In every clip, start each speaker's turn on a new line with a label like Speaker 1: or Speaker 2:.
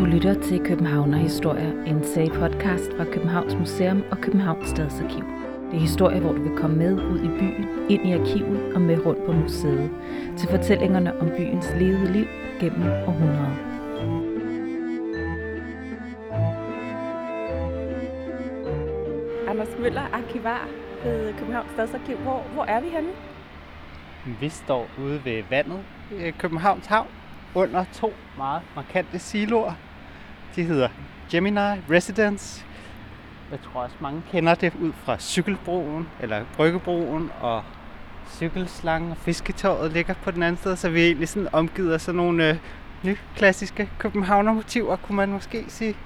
Speaker 1: Du lytter til Københavner Historier, en sag podcast fra Københavns Museum og Københavns Stadsarkiv. Det er historier, hvor du vil komme med ud i byen, ind i arkivet og med rundt på museet, til fortællingerne om byens levede liv gennem århundreder.
Speaker 2: Anders Møller, arkivar ved Københavns Stadsarkiv. Hvor, hvor er vi henne?
Speaker 3: Vi står ude ved vandet i Københavns Havn under to meget markante siloer. De hedder Gemini Residence. Jeg tror også mange kender det ud fra cykelbroen, eller bryggebroen, og cykelslangen og fisketåret ligger på den anden side, så vi er egentlig sådan omgivet af sådan nogle øh, nye klassiske københavnermotiver, kunne man måske sige.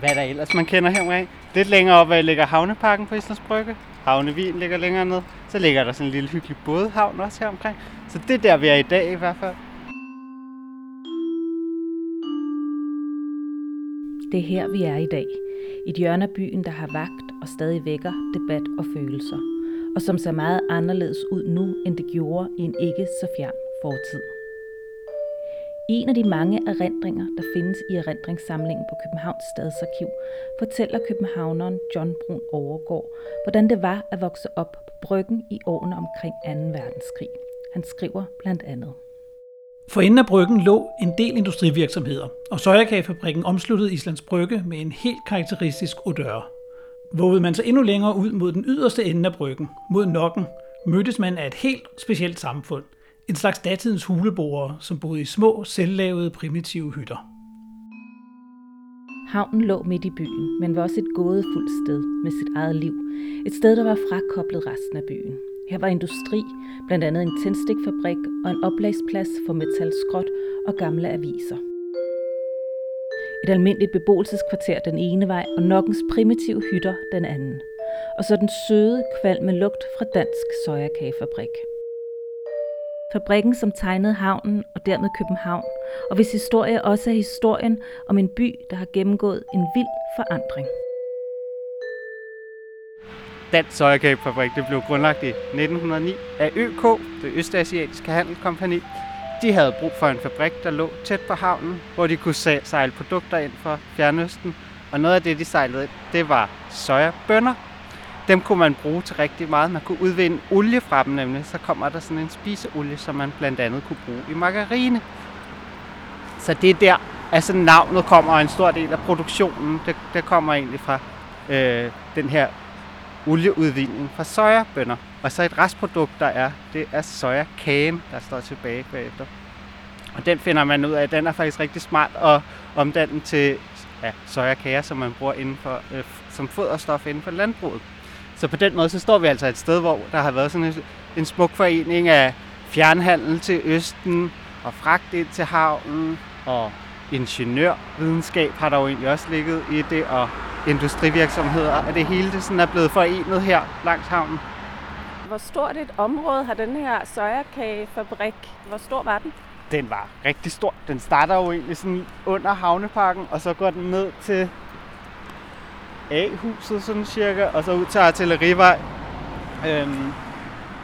Speaker 3: Hvad der ellers man kender heromkring. Lidt længere op ligger Havneparken på Islands Brygge. Havnevin ligger længere ned. Så ligger der sådan en lille hyggelig bådhavn også her omkring. Så det er der, vi er i dag i hvert fald.
Speaker 1: Det er her, vi er i dag. I et hjørne af byen, der har vagt og stadig vækker debat og følelser. Og som ser meget anderledes ud nu, end det gjorde i en ikke så fjern fortid. En af de mange erindringer, der findes i erindringssamlingen på Københavns Stadsarkiv, fortæller københavneren John Brun Overgaard, hvordan det var at vokse op på bryggen i årene omkring 2. verdenskrig. Han skriver blandt andet.
Speaker 4: For enden af bryggen lå en del industrivirksomheder, og sojakagefabrikken omsluttede Islands Brygge med en helt karakteristisk odør. Vågede man sig endnu længere ud mod den yderste ende af bryggen, mod Nokken, mødtes man af et helt specielt samfund. En slags datidens huleboere, som boede i små, selvlavede, primitive hytter.
Speaker 1: Havnen lå midt i byen, men var også et gådefuldt sted med sit eget liv. Et sted, der var frakoblet resten af byen. Her var industri, blandt andet en tændstikfabrik og en oplagsplads for metalskrot og gamle aviser. Et almindeligt beboelseskvarter den ene vej, og nokkens primitive hytter den anden. Og så den søde, kvalme lugt fra dansk sojakagefabrik. Fabrikken, som tegnede havnen og dermed København, og hvis historie også er historien om en by, der har gennemgået en vild forandring.
Speaker 3: Dansk Sojakagefabrik det blev grundlagt i 1909 af ØK, det Østasiatiske Handelskompani. De havde brug for en fabrik, der lå tæt på havnen, hvor de kunne sejle produkter ind fra Fjernøsten. Og noget af det, de sejlede ind, det var sojabønner. Dem kunne man bruge til rigtig meget. Man kunne udvinde olie fra dem nemlig. Så kommer der sådan en spiseolie, som man blandt andet kunne bruge i margarine. Så det er der, altså navnet kommer, og en stor del af produktionen, det, det kommer egentlig fra øh, den her olieudvinding fra sojabønder. Og så et restprodukt, der er, det er sojakagen, der står tilbage bagefter. Og den finder man ud af, den er faktisk rigtig smart at omdanne til ja, sojakager, som man bruger inden for, øh, som foderstof inden for landbruget. Så på den måde, så står vi altså et sted, hvor der har været sådan en, en smuk forening af fjernhandel til Østen, og fragt ind til havnen, og ingeniørvidenskab har der jo egentlig også ligget i det, og industrivirksomheder, at det hele det sådan er blevet forenet her langs havnen.
Speaker 2: Hvor stort et område har den her sojakagefabrik? Hvor stor var den?
Speaker 3: Den var rigtig stor. Den starter jo egentlig sådan under havneparken, og så går den ned til A-huset sådan cirka, og så ud til Artillerivej. Øhm,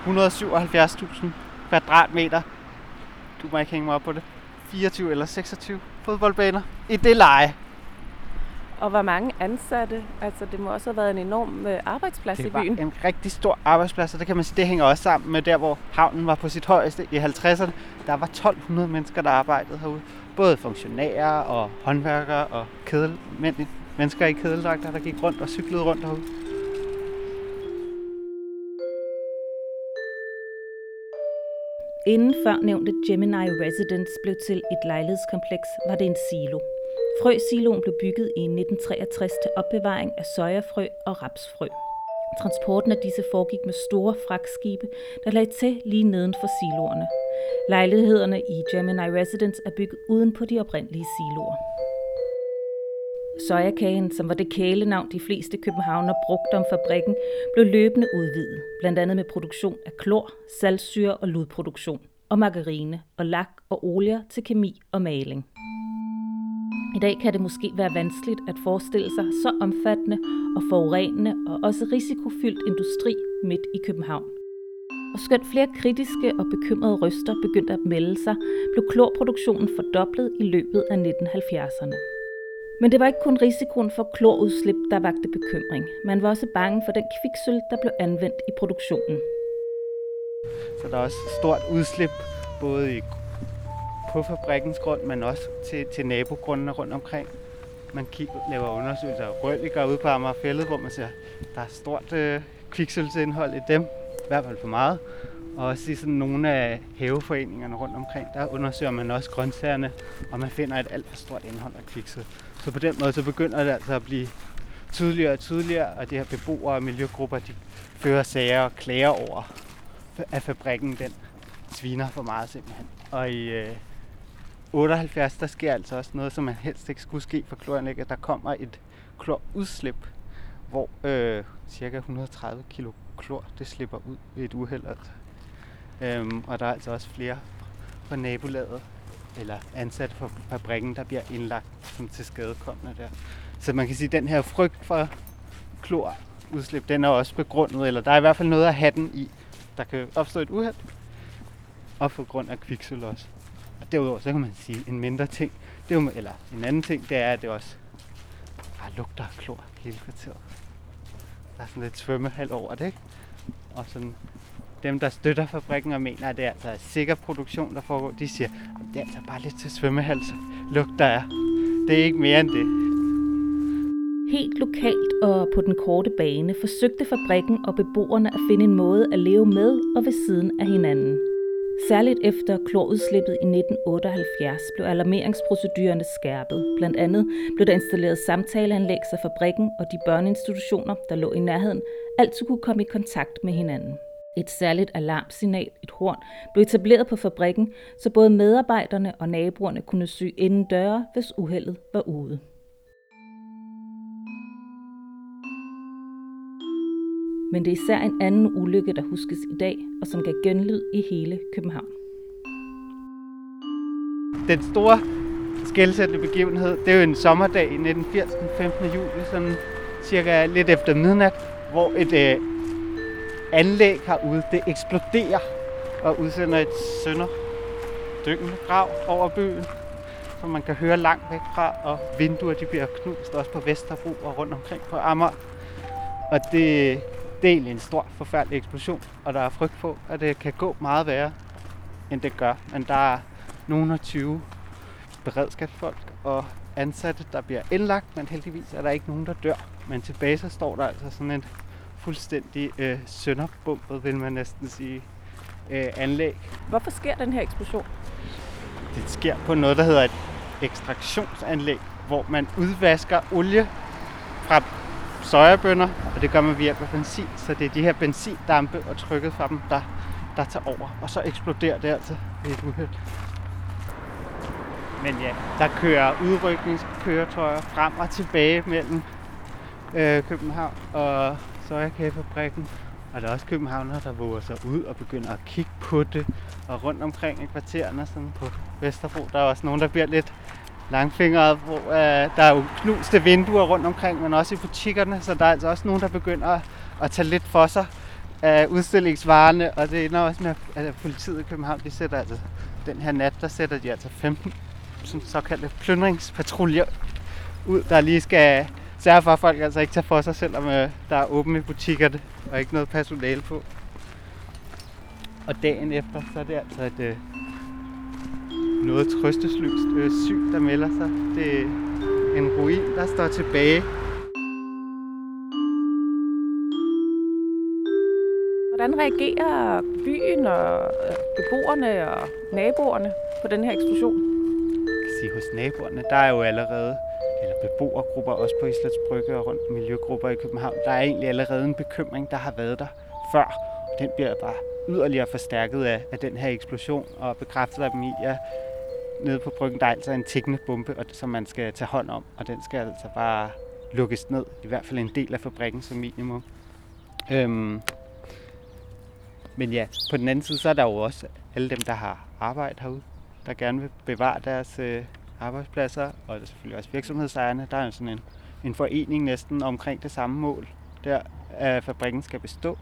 Speaker 3: 177.000 kvadratmeter. Du må ikke hænge mig op på det. 24 eller 26 fodboldbaner i det leje.
Speaker 2: Og hvor mange ansatte? Altså, det må også have været en enorm øh, arbejdsplads
Speaker 3: det
Speaker 2: i byen.
Speaker 3: Det var en rigtig stor arbejdsplads, og det kan man sige, det hænger også sammen med der, hvor havnen var på sit højeste i 50'erne. Der var 1200 mennesker, der arbejdede herude. Både funktionærer og håndværkere og kedel, mennesker i kedeldragter, der gik rundt og cyklede rundt herude.
Speaker 1: Inden før nævnte Gemini Residence blev til et lejlighedskompleks, var det en silo. Frøsiloen blev bygget i 1963 til opbevaring af sojafrø og rapsfrø. Transporten af disse foregik med store fragtskibe, der lagde til lige neden for siloerne. Lejlighederne i Gemini Residence er bygget uden på de oprindelige siloer. Sojakagen, som var det kælenavn de fleste københavner brugte om fabrikken, blev løbende udvidet, blandt andet med produktion af klor, saltsyre og ludproduktion, og margarine og lak og olier til kemi og maling. I dag kan det måske være vanskeligt at forestille sig så omfattende og forurenende og også risikofyldt industri midt i København. Og skønt flere kritiske og bekymrede røster begyndte at melde sig, blev klorproduktionen fordoblet i løbet af 1970'erne. Men det var ikke kun risikoen for klorudslip, der vagte bekymring. Man var også bange for den kviksøl, der blev anvendt i produktionen.
Speaker 3: Så der er også stort udslip, både i, på fabrikkens grund, men også til, til nabogrundene rundt omkring. Man kigger, laver undersøgelser af rølliger ude på Amagerfællet, hvor man ser, der er stort øh, kviksølsindhold i dem, i hvert fald for meget. Og også i sådan nogle af haveforeningerne rundt omkring, der undersøger man også grøntsagerne, og man finder et alt for stort indhold af kviksøl. Så på den måde så begynder det altså at blive tydeligere og tydeligere, og de her beboere og miljøgrupper, de fører sager og klager over, at fabrikken den sviner for meget simpelthen. Og i øh, 78, der sker altså også noget, som man helst ikke skulle ske for kloranlægget. Der kommer et klorudslip, hvor øh, cirka 130 kilo klor, det slipper ud ved et uheld. Altså. Øhm, og der er altså også flere fra nabolaget, eller ansatte fra fabrikken, der bliver indlagt som til skadekommende der. Så man kan sige, at den her frygt for klorudslip, den er også begrundet, eller der er i hvert fald noget at have den i. Der kan opstå et uheld, og på grund af kviksøl også. Og derudover, så kan man sige, en mindre ting, det er eller en anden ting, det er, at det også bare lugter af klor hele kvarteret. Der er sådan lidt svømmehal over det, ikke? Og sådan, dem, der støtter fabrikken og mener, at det er altså er sikker produktion, der foregår, de siger, at det er altså bare lidt til svømmehal, lugt, der er. Det er ikke mere end det.
Speaker 1: Helt lokalt og på den korte bane forsøgte fabrikken og beboerne at finde en måde at leve med og ved siden af hinanden. Særligt efter klorudslippet i 1978 blev alarmeringsprocedurerne skærpet. Blandt andet blev der installeret samtaleanlæg, så fabrikken og de børneinstitutioner, der lå i nærheden, altid kunne komme i kontakt med hinanden. Et særligt alarmsignal, et horn, blev etableret på fabrikken, så både medarbejderne og naboerne kunne sy inden døre, hvis uheldet var ude. Men det er især en anden ulykke, der huskes i dag, og som gav genlyd i hele København.
Speaker 3: Den store skældsættende begivenhed, det er jo en sommerdag i 1980, den 15. juli, sådan cirka lidt efter midnat, hvor et øh, anlæg herude, det eksploderer og udsender et sønder dykkende grav over byen, som man kan høre langt væk fra, og vinduer de bliver knust også på Vesterbro og rundt omkring på Amager. Og det, det er egentlig en stor, forfærdelig eksplosion, og der er frygt på, at det kan gå meget værre, end det gør. Men der er nogen af 20 beredskabsfolk og ansatte, der bliver indlagt, men heldigvis er der ikke nogen, der dør. Men tilbage så står der altså sådan en fuldstændig øh, sønderbumpet, vil man næsten sige, øh, anlæg.
Speaker 2: Hvorfor sker den her eksplosion?
Speaker 3: Det sker på noget, der hedder et ekstraktionsanlæg, hvor man udvasker olie fra sojabønner, og det gør man ved hjælp af benzin. Så det er de her benzindampe og trykket fra dem, der, der tager over. Og så eksploderer det altså ved et uheld. Men ja, der kører udrykningskøretøjer frem og tilbage mellem øh, København og sojakagefabrikken. Og der er også københavnere, der våger sig ud og begynder at kigge på det. Og rundt omkring i kvartererne sådan på Vesterbro, der er også nogen, der bliver lidt langfingret, hvor øh, der er jo knuste vinduer rundt omkring, men også i butikkerne, så der er altså også nogen, der begynder at, at tage lidt for sig af udstillingsvarerne, og det ender også med, at politiet i København, de sætter altså, den her nat, der sætter de altså 15 sådan såkaldte plyndringspatruljer ud, der lige skal sørge for, at folk altså ikke tager for sig, selvom øh, der er åbent i butikkerne, og ikke noget personale på. Og dagen efter, så er det altså et øh, noget trøstesløst øh, syg, der melder sig. Det er en ruin, der står tilbage.
Speaker 2: Hvordan reagerer byen og øh, beboerne og naboerne på den her eksplosion?
Speaker 3: Jeg kan sige, hos naboerne, der er jo allerede eller beboergrupper også på Islands Brygge og rundt miljøgrupper i København. Der er egentlig allerede en bekymring, der har været der før. Og den bliver bare yderligere forstærket af, af den her eksplosion og bekræfter dem i, at nede på bryggen, der er altså en tækkende bombe, og, som man skal tage hånd om, og den skal altså bare lukkes ned, i hvert fald en del af fabrikken som minimum. Øhm, men ja, på den anden side, så er der jo også alle dem, der har arbejde herude, der gerne vil bevare deres øh, arbejdspladser, og der er selvfølgelig også virksomhedsejerne. Der er jo sådan en, en forening næsten omkring det samme mål, der at fabrikken skal bestå.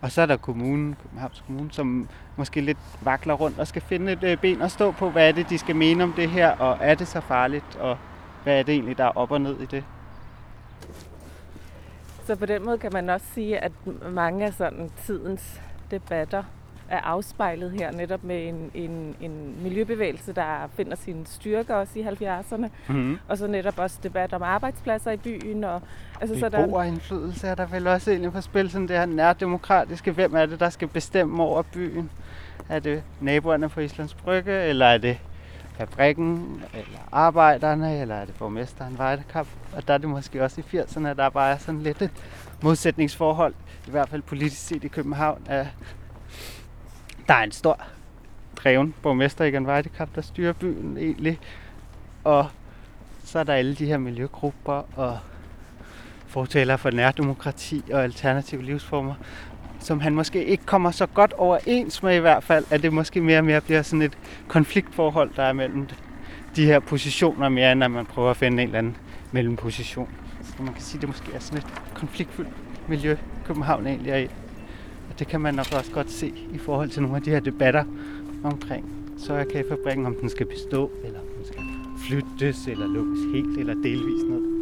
Speaker 3: Og så er der kommunen, Københavns Kommune, som måske lidt vakler rundt og skal finde et øh, ben at stå på. Hvad er det, de skal mene om det her, og er det så farligt? Og hvad er det egentlig, der er op og ned i det?
Speaker 2: Så på den måde kan man også sige, at mange af sådan tidens debatter er afspejlet her netop med en, en, en miljøbevægelse, der finder sin styrke også i 70'erne.
Speaker 3: Mm-hmm.
Speaker 2: Og så netop også debat om arbejdspladser i byen. Og,
Speaker 3: altså, så der... indflydelse er der vel også egentlig på spil, sådan det her nærdemokratiske. Hvem er det, der skal bestemme over byen? Er det naboerne på Islands Brygge, eller er det fabrikken, eller arbejderne, eller er det borgmesteren Vejdekamp? Og der er det måske også i 80'erne, at der bare er sådan lidt et modsætningsforhold, i hvert fald politisk set i København, at der er en stor dreven borgmester i Vejdekamp, der styrer byen egentlig. Og så er der alle de her miljøgrupper og fortaler for nærdemokrati og alternative livsformer, som han måske ikke kommer så godt overens med i hvert fald, at det måske mere og mere bliver sådan et konfliktforhold, der er mellem de her positioner, mere end at man prøver at finde en eller anden mellemposition. Så man kan sige, at det måske er sådan et konfliktfyldt miljø, København egentlig er i. Det kan man nok også godt se i forhold til nogle af de her debatter omkring sojakagefabrikken, om den skal bestå, eller om den skal flyttes, eller lukkes helt eller delvis ned.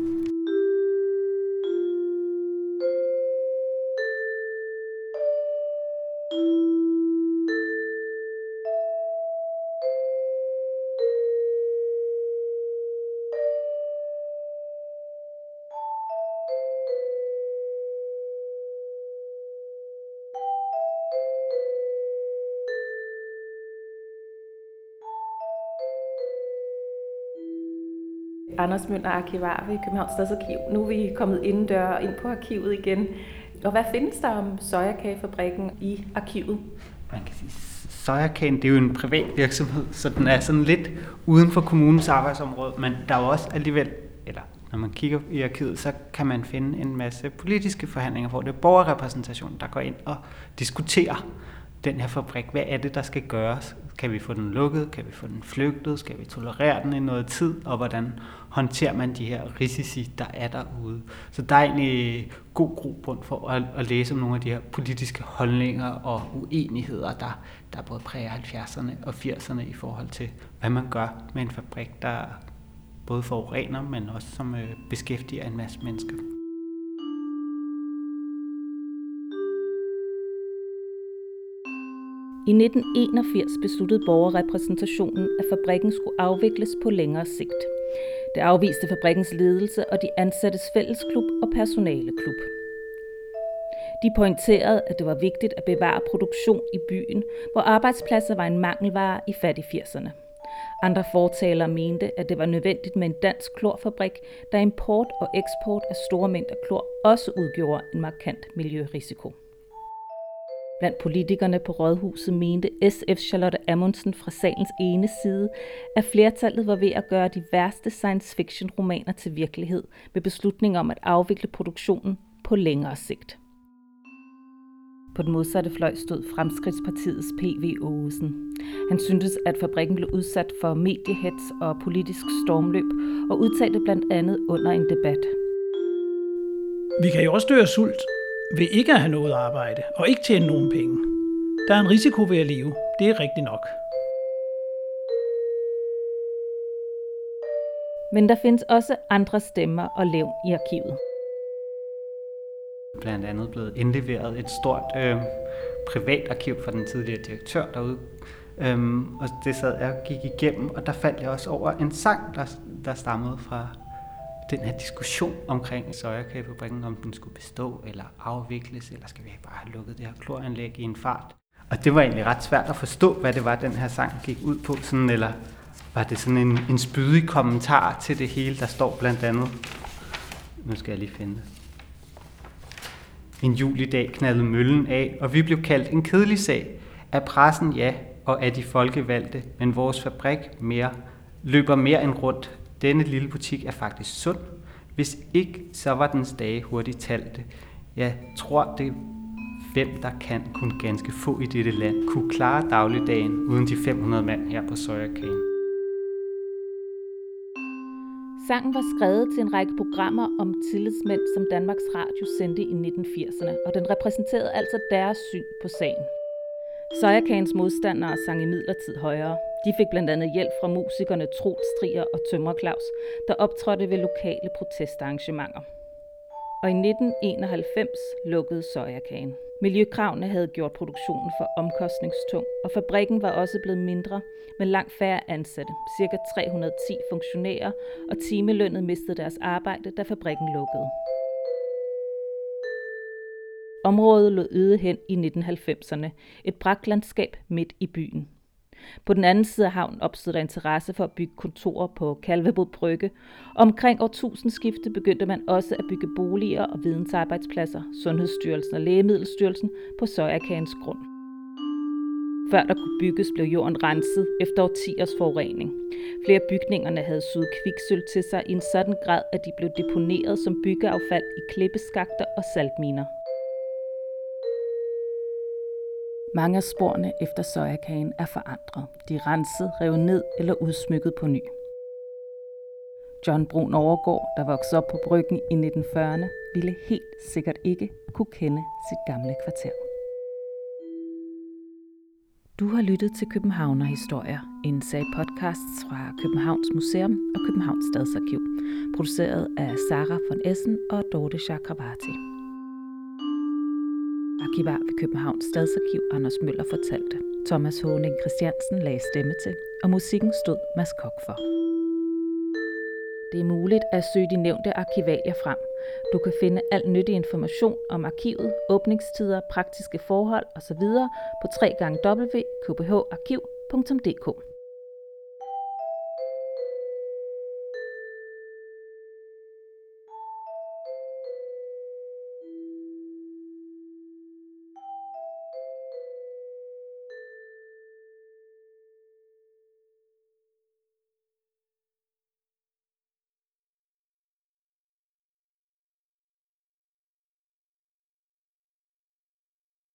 Speaker 2: Anders Møller, arkivar ved Københavns Stadsarkiv. Nu er vi kommet indendør ind på arkivet igen. Og hvad findes der om sojakagefabrikken i arkivet?
Speaker 3: Man kan sige, Sojakagen, det er jo en privat virksomhed, så den er sådan lidt uden for kommunens arbejdsområde, men der er jo også alligevel, eller når man kigger i arkivet, så kan man finde en masse politiske forhandlinger, hvor det er borgerrepræsentation, der går ind og diskuterer den her fabrik. Hvad er det, der skal gøres? Kan vi få den lukket? Kan vi få den flygtet? Skal vi tolerere den i noget tid? Og hvordan håndterer man de her risici, der er derude? Så der er egentlig god grobund for at, at læse om nogle af de her politiske holdninger og uenigheder, der, der både præger 70'erne og 80'erne i forhold til, hvad man gør med en fabrik, der både forurener, men også som øh, beskæftiger en masse mennesker.
Speaker 1: I 1981 besluttede borgerrepræsentationen, at fabrikken skulle afvikles på længere sigt. Det afviste fabrikkens ledelse og de ansattes fællesklub og personaleklub. De pointerede, at det var vigtigt at bevare produktion i byen, hvor arbejdspladser var en mangelvare i fattig 80'erne. Andre fortalere mente, at det var nødvendigt med en dansk klorfabrik, da import og eksport af store mængder klor også udgjorde en markant miljørisiko. Blandt politikerne på rådhuset mente SF Charlotte Amundsen fra salens ene side, at flertallet var ved at gøre de værste science fiction romaner til virkelighed med beslutning om at afvikle produktionen på længere sigt. På den modsatte fløj stod Fremskridtspartiets P.V. Aarhusen. Han syntes, at fabrikken blev udsat for mediehets og politisk stormløb, og udtalte blandt andet under en debat.
Speaker 4: Vi kan jo også dø af sult, ved ikke at have noget arbejde og ikke tjene nogen penge. Der er en risiko ved at leve. Det er rigtigt nok.
Speaker 1: Men der findes også andre stemmer og levn i arkivet.
Speaker 3: Blandt andet blevet indleveret et stort øh, privat arkiv fra den tidligere direktør derude. Øhm, og det sad jeg og gik igennem, og der faldt jeg også over en sang, der, der stammede fra den her diskussion omkring sojakagefabrikken, om den skulle bestå eller afvikles, eller skal vi bare have lukket det her kloranlæg i en fart. Og det var egentlig ret svært at forstå, hvad det var, den her sang gik ud på, sådan, eller var det sådan en, en spydig kommentar til det hele, der står blandt andet. Nu skal jeg lige finde det. En julidag knaldede møllen af, og vi blev kaldt en kedelig sag. Af pressen ja, og af de folkevalgte, men vores fabrik mere løber mere end rundt denne lille butik er faktisk sund. Hvis ikke, så var dens dage hurtigt talte. Jeg tror, det hvem der kan kun ganske få i dette land kunne klare dagligdagen uden de 500 mand her på Søjerkagen.
Speaker 1: Sangen var skrevet til en række programmer om tillidsmænd, som Danmarks Radio sendte i 1980'erne, og den repræsenterede altså deres syn på sagen. Søjerkagens modstandere sang i midlertid højere. De fik blandt andet hjælp fra musikerne Troel Strier og Tømmer Claus, der optrådte ved lokale protestarrangementer. Og i 1991 lukkede sojakagen. Miljøkravene havde gjort produktionen for omkostningstung, og fabrikken var også blevet mindre med langt færre ansatte, ca. 310 funktionærer, og timelønnet mistede deres arbejde, da fabrikken lukkede. Området lå øde hen i 1990'erne, et braklandskab midt i byen. På den anden side af havnen opstod der interesse for at bygge kontorer på Kalvebod Brygge. Omkring årtusindskiftet begyndte man også at bygge boliger og vidensarbejdspladser, Sundhedsstyrelsen og Lægemiddelstyrelsen på Søjakagens grund. Før der kunne bygges, blev jorden renset efter årtiers forurening. Flere bygningerne havde suget kviksøl til sig i en sådan grad, at de blev deponeret som byggeaffald i klippeskakter og saltminer. Mange af sporene efter sojakagen er forandret. De er renset, revet ned eller udsmykket på ny. John Brun Overgaard, der voksede op på bryggen i 1940'erne, ville helt sikkert ikke kunne kende sit gamle kvarter. Du har lyttet til Københavner Historier, en sag podcasts fra Københavns Museum og Københavns Stadsarkiv, produceret af Sara von Essen og Dorte Chakravarti. Arkivar ved Københavns Stadsarkiv Anders Møller fortalte. Thomas Håning Christiansen lagde stemme til, og musikken stod Mads Kok for. Det er muligt at søge de nævnte arkivalier frem. Du kan finde al nyttig information om arkivet, åbningstider, praktiske forhold osv. på www.kbharkiv.dk.